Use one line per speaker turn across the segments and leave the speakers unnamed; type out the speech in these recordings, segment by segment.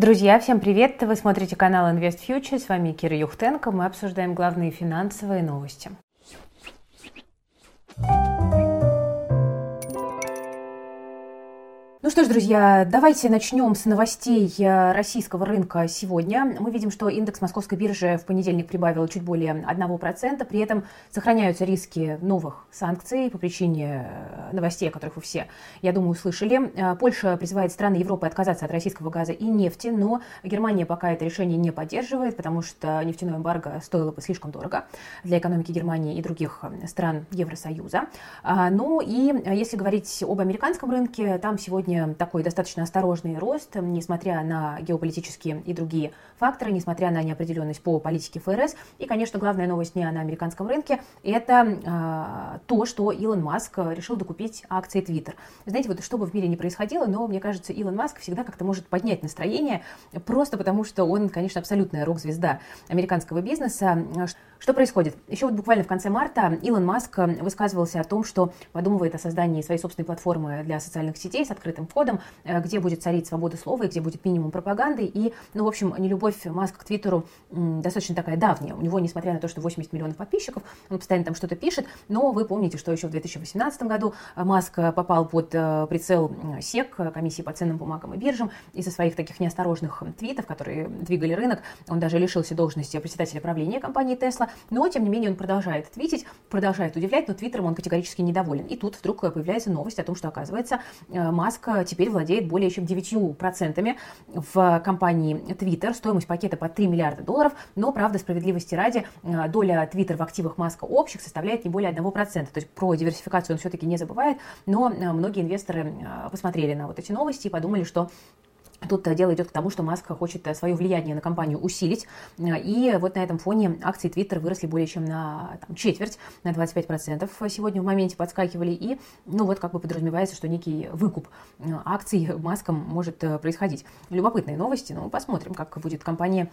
Друзья, всем привет! Вы смотрите канал Invest Future. С вами Кира Юхтенко. Мы обсуждаем главные финансовые новости. Ну что ж, друзья, давайте начнем с новостей э, российского рынка сегодня. Мы видим, что индекс московской биржи в понедельник прибавил чуть более 1%, при этом сохраняются риски новых санкций по причине э, новостей, о которых вы все, я думаю, услышали. Э, Польша призывает страны Европы отказаться от российского газа и нефти, но Германия пока это решение не поддерживает, потому что нефтяное эмбарго стоило бы слишком дорого для экономики Германии и других стран Евросоюза. Ну и если говорить об американском рынке, там сегодня сегодня такой достаточно осторожный рост, несмотря на геополитические и другие факторы, несмотря на неопределенность по политике ФРС. И, конечно, главная новость дня на американском рынке – это э, то, что Илон Маск решил докупить акции Twitter. Знаете, вот что бы в мире ни происходило, но мне кажется, Илон Маск всегда как-то может поднять настроение, просто потому что он, конечно, абсолютная рок-звезда американского бизнеса. Что происходит? Еще вот буквально в конце марта Илон Маск высказывался о том, что подумывает о создании своей собственной платформы для социальных сетей с открытым кодом, э, где будет царить свобода слова и где будет минимум пропаганды. И, ну, в общем, нелюбовь Маска к Твиттеру достаточно такая давняя. У него, несмотря на то, что 80 миллионов подписчиков, он постоянно там что-то пишет, но вы помните, что еще в 2018 году Маск попал под э, прицел СЕК, комиссии по ценным бумагам и биржам, из-за своих таких неосторожных твитов, которые двигали рынок. Он даже лишился должности председателя правления компании Tesla. Но, тем не менее, он продолжает твитить, продолжает удивлять, но Твиттером он категорически недоволен. И тут вдруг появляется новость о том, что, оказывается, э, Маск теперь владеет более чем 9% в компании Twitter. Стоимость пакета по 3 миллиарда долларов, но, правда, справедливости ради, э, доля Twitter в активах Маска общих составляет не более 1%. То есть про диверсификацию он все-таки не забывает, но э, многие инвесторы посмотрели на вот эти новости и подумали, что Тут э, дело идет к тому, что Маск хочет э, свое влияние на компанию усилить. Э, и вот на этом фоне акции Twitter выросли более чем на там, четверть, на 25% сегодня в моменте подскакивали. И, ну вот, как бы подразумевается, что некий выкуп акций Маском может происходить. Любопытные новости, но посмотрим, как будет компания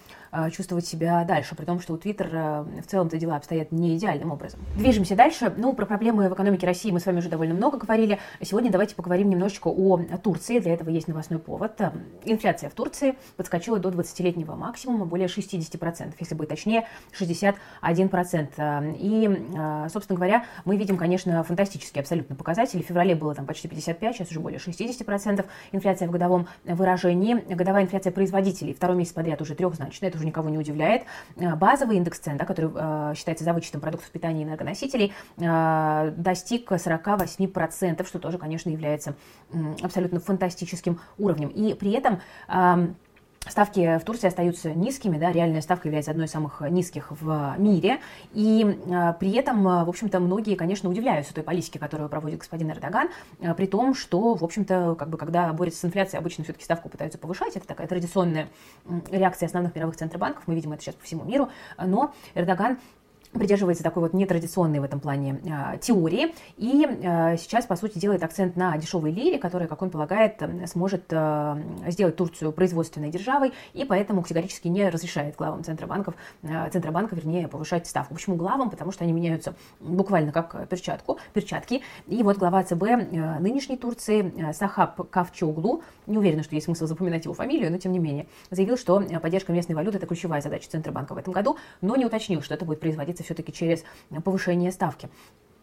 чувствовать себя дальше, при том, что у Twitter в целом-то дела обстоят не идеальным образом. Движемся дальше. Ну, про проблемы в экономике России мы с вами уже довольно много говорили. Сегодня давайте поговорим немножечко о Турции. Для этого есть новостной повод Инфляция в Турции подскочила до 20-летнего максимума, более 60%, если быть точнее, 61%. И, а, собственно говоря, мы видим, конечно, фантастические абсолютно показатели. В феврале было там почти 55, сейчас уже более 60%. Инфляция в годовом выражении. Годовая инфляция производителей второй месяц подряд уже трехзначная, это уже никого не удивляет. А, базовый индекс цен, да, который э, считается за вычетом продуктов питания и энергоносителей, э, достиг 48%, что тоже, конечно, является э, абсолютно фантастическим уровнем. И при этом этом Ставки в Турции остаются низкими, да, реальная ставка является одной из самых низких в мире, и э, при этом, в общем-то, многие, конечно, удивляются той политике, которую проводит господин Эрдоган, э, при том, что, в общем-то, как бы, когда борются с инфляцией, обычно все-таки ставку пытаются повышать, это такая традиционная реакция основных мировых центробанков, мы видим это сейчас по всему миру, но Эрдоган придерживается такой вот нетрадиционной в этом плане э, теории. И э, сейчас, по сути, делает акцент на дешевой лире, которая, как он полагает, сможет э, сделать Турцию производственной державой, и поэтому категорически не разрешает главам центробанков, э, Центробанка, вернее, повышать ставку. Почему главам? Потому что они меняются буквально как перчатку, перчатки. И вот глава ЦБ э, нынешней Турции э, Сахаб Кавчоглу, не уверена, что есть смысл запоминать его фамилию, но тем не менее, заявил, что поддержка местной валюты – это ключевая задача Центробанка в этом году, но не уточнил, что это будет производиться все-таки через повышение ставки.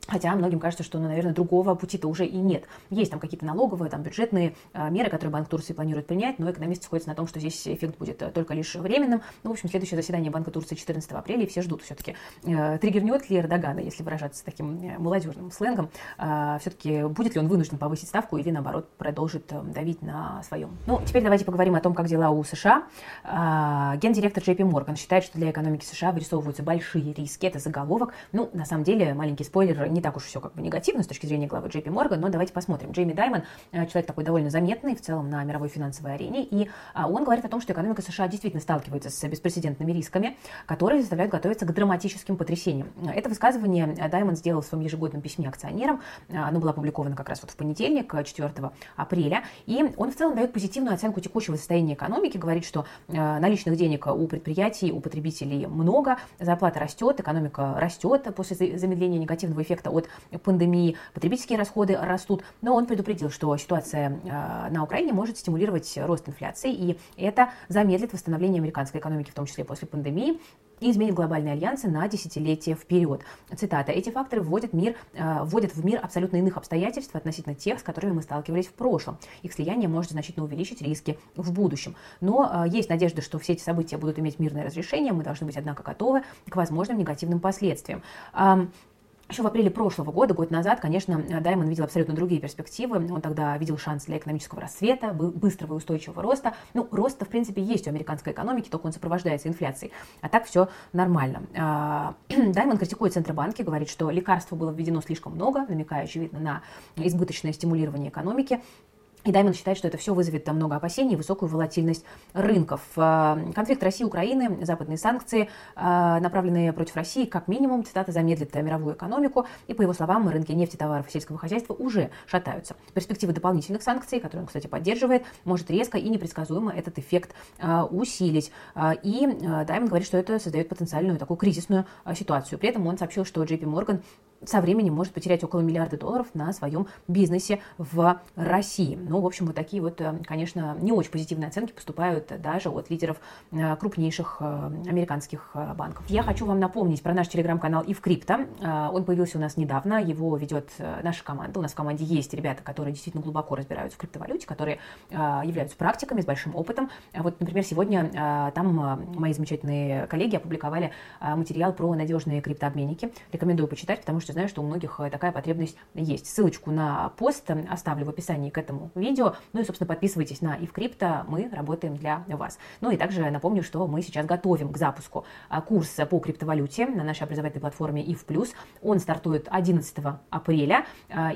Хотя многим кажется, что, ну, наверное, другого пути-то уже и нет. Есть там какие-то налоговые, там бюджетные э, меры, которые Банк Турции планирует принять, но экономисты сходятся на том, что здесь эффект будет э, только лишь временным. Ну, в общем, следующее заседание Банка Турции 14 апреля, и все ждут все-таки, э, триггернет ли Эрдогана, если выражаться таким э, молодежным сленгом, э, все-таки будет ли он вынужден повысить ставку или, наоборот, продолжит давить на своем. Ну, теперь давайте поговорим о том, как дела у США. Э, гендиректор JP Morgan считает, что для экономики США вырисовываются большие риски. Это заголовок. Ну, на самом деле, маленький спойлер, не так уж все как бы негативно с точки зрения главы Джейпи Морган, но давайте посмотрим. Джейми Даймон, э, человек такой довольно заметный в целом на мировой финансовой арене, и а, он говорит о том, что экономика США действительно сталкивается с беспрецедентными рисками, которые заставляют готовиться к драматическим потрясениям. Это высказывание Даймон сделал в своем ежегодном письме акционерам. Оно было опубликовано как раз вот в понедельник, 4 апреля, и он в целом дает позитивную оценку текущего состояния экономики, говорит, что э, наличных денег у предприятий, у потребителей много, зарплата растет, экономика растет после замедления негативного эффекта эффекта от пандемии, потребительские расходы растут, но он предупредил, что ситуация на Украине может стимулировать рост инфляции, и это замедлит восстановление американской экономики, в том числе после пандемии, и изменит глобальные альянсы на десятилетия вперед. Цитата. Эти факторы вводят, мир, э, вводят в мир абсолютно иных обстоятельств относительно тех, с которыми мы сталкивались в прошлом. Их слияние может значительно увеличить риски в будущем. Но э, есть надежда, что все эти события будут иметь мирное разрешение. Мы должны быть, однако, готовы к возможным негативным последствиям. Еще в апреле прошлого года, год назад, конечно, Даймон видел абсолютно другие перспективы. Он тогда видел шанс для экономического рассвета, быстрого и устойчивого роста. Ну, рост в принципе, есть у американской экономики, только он сопровождается инфляцией. А так все нормально. А, Даймон критикует Центробанки, говорит, что лекарства было введено слишком много, намекая, очевидно, на избыточное стимулирование экономики. И Даймон считает, что это все вызовет много опасений высокую волатильность рынков. А, конфликт России и Украины, западные санкции, а, направленные против России, как минимум, цитата, замедлит мировую экономику. И, по его словам, рынки нефти, товаров и сельского хозяйства уже шатаются. Перспектива дополнительных санкций, которые он, кстати, поддерживает, может резко и непредсказуемо этот эффект а, усилить. И Даймон говорит, что это создает потенциальную такую кризисную ситуацию. При этом он сообщил, что JP Morgan со временем может потерять около миллиарда долларов на своем бизнесе в России. Ну, в общем, вот такие вот, э, конечно, не очень позитивные оценки поступают даже от лидеров э, крупнейших э, американских банков. Я хочу вам напомнить про наш телеграм-канал Ивкрипто. Он появился у нас недавно, его ведет наша команда. У нас в команде есть ребята, которые действительно глубоко разбираются в криптовалюте, которые являются практиками с большим опытом. Вот, например, сегодня там мои замечательные коллеги опубликовали материал про надежные криптообменники. Рекомендую почитать, потому что знаю, что у многих э, такая потребность есть. Ссылочку на пост э, оставлю в описании к этому видео. Ну и, собственно, подписывайтесь на Ивкрипто, мы работаем для вас. Ну и также напомню, что мы сейчас готовим к запуску э, курса по криптовалюте на нашей образовательной платформе ИВ+. Он стартует 11 апреля,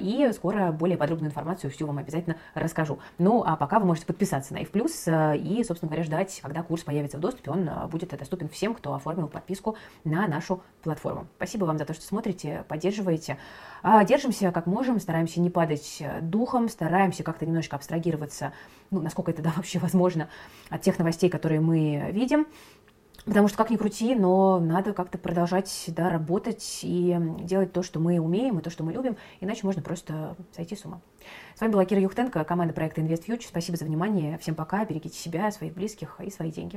и скоро более подробную информацию всю вам обязательно расскажу. Ну, а пока вы можете подписаться на ИВ+, и, собственно говоря, ждать, когда курс появится в доступе. Он будет доступен всем, кто оформил подписку на нашу платформу. Спасибо вам за то, что смотрите, поддерживаете. А, держимся как можем, стараемся не падать э, духом, стараемся как-то немножечко абстрагироваться, ну, насколько это да, вообще возможно, от тех новостей, которые мы видим. Потому что, как ни крути, но надо как-то продолжать да, работать и делать то, что мы умеем, и то, что мы любим, иначе можно просто сойти с ума. С вами была Кира Юхтенко, команда проекта InvestFuture. Спасибо за внимание. Всем пока. Берегите себя, своих близких и свои деньги.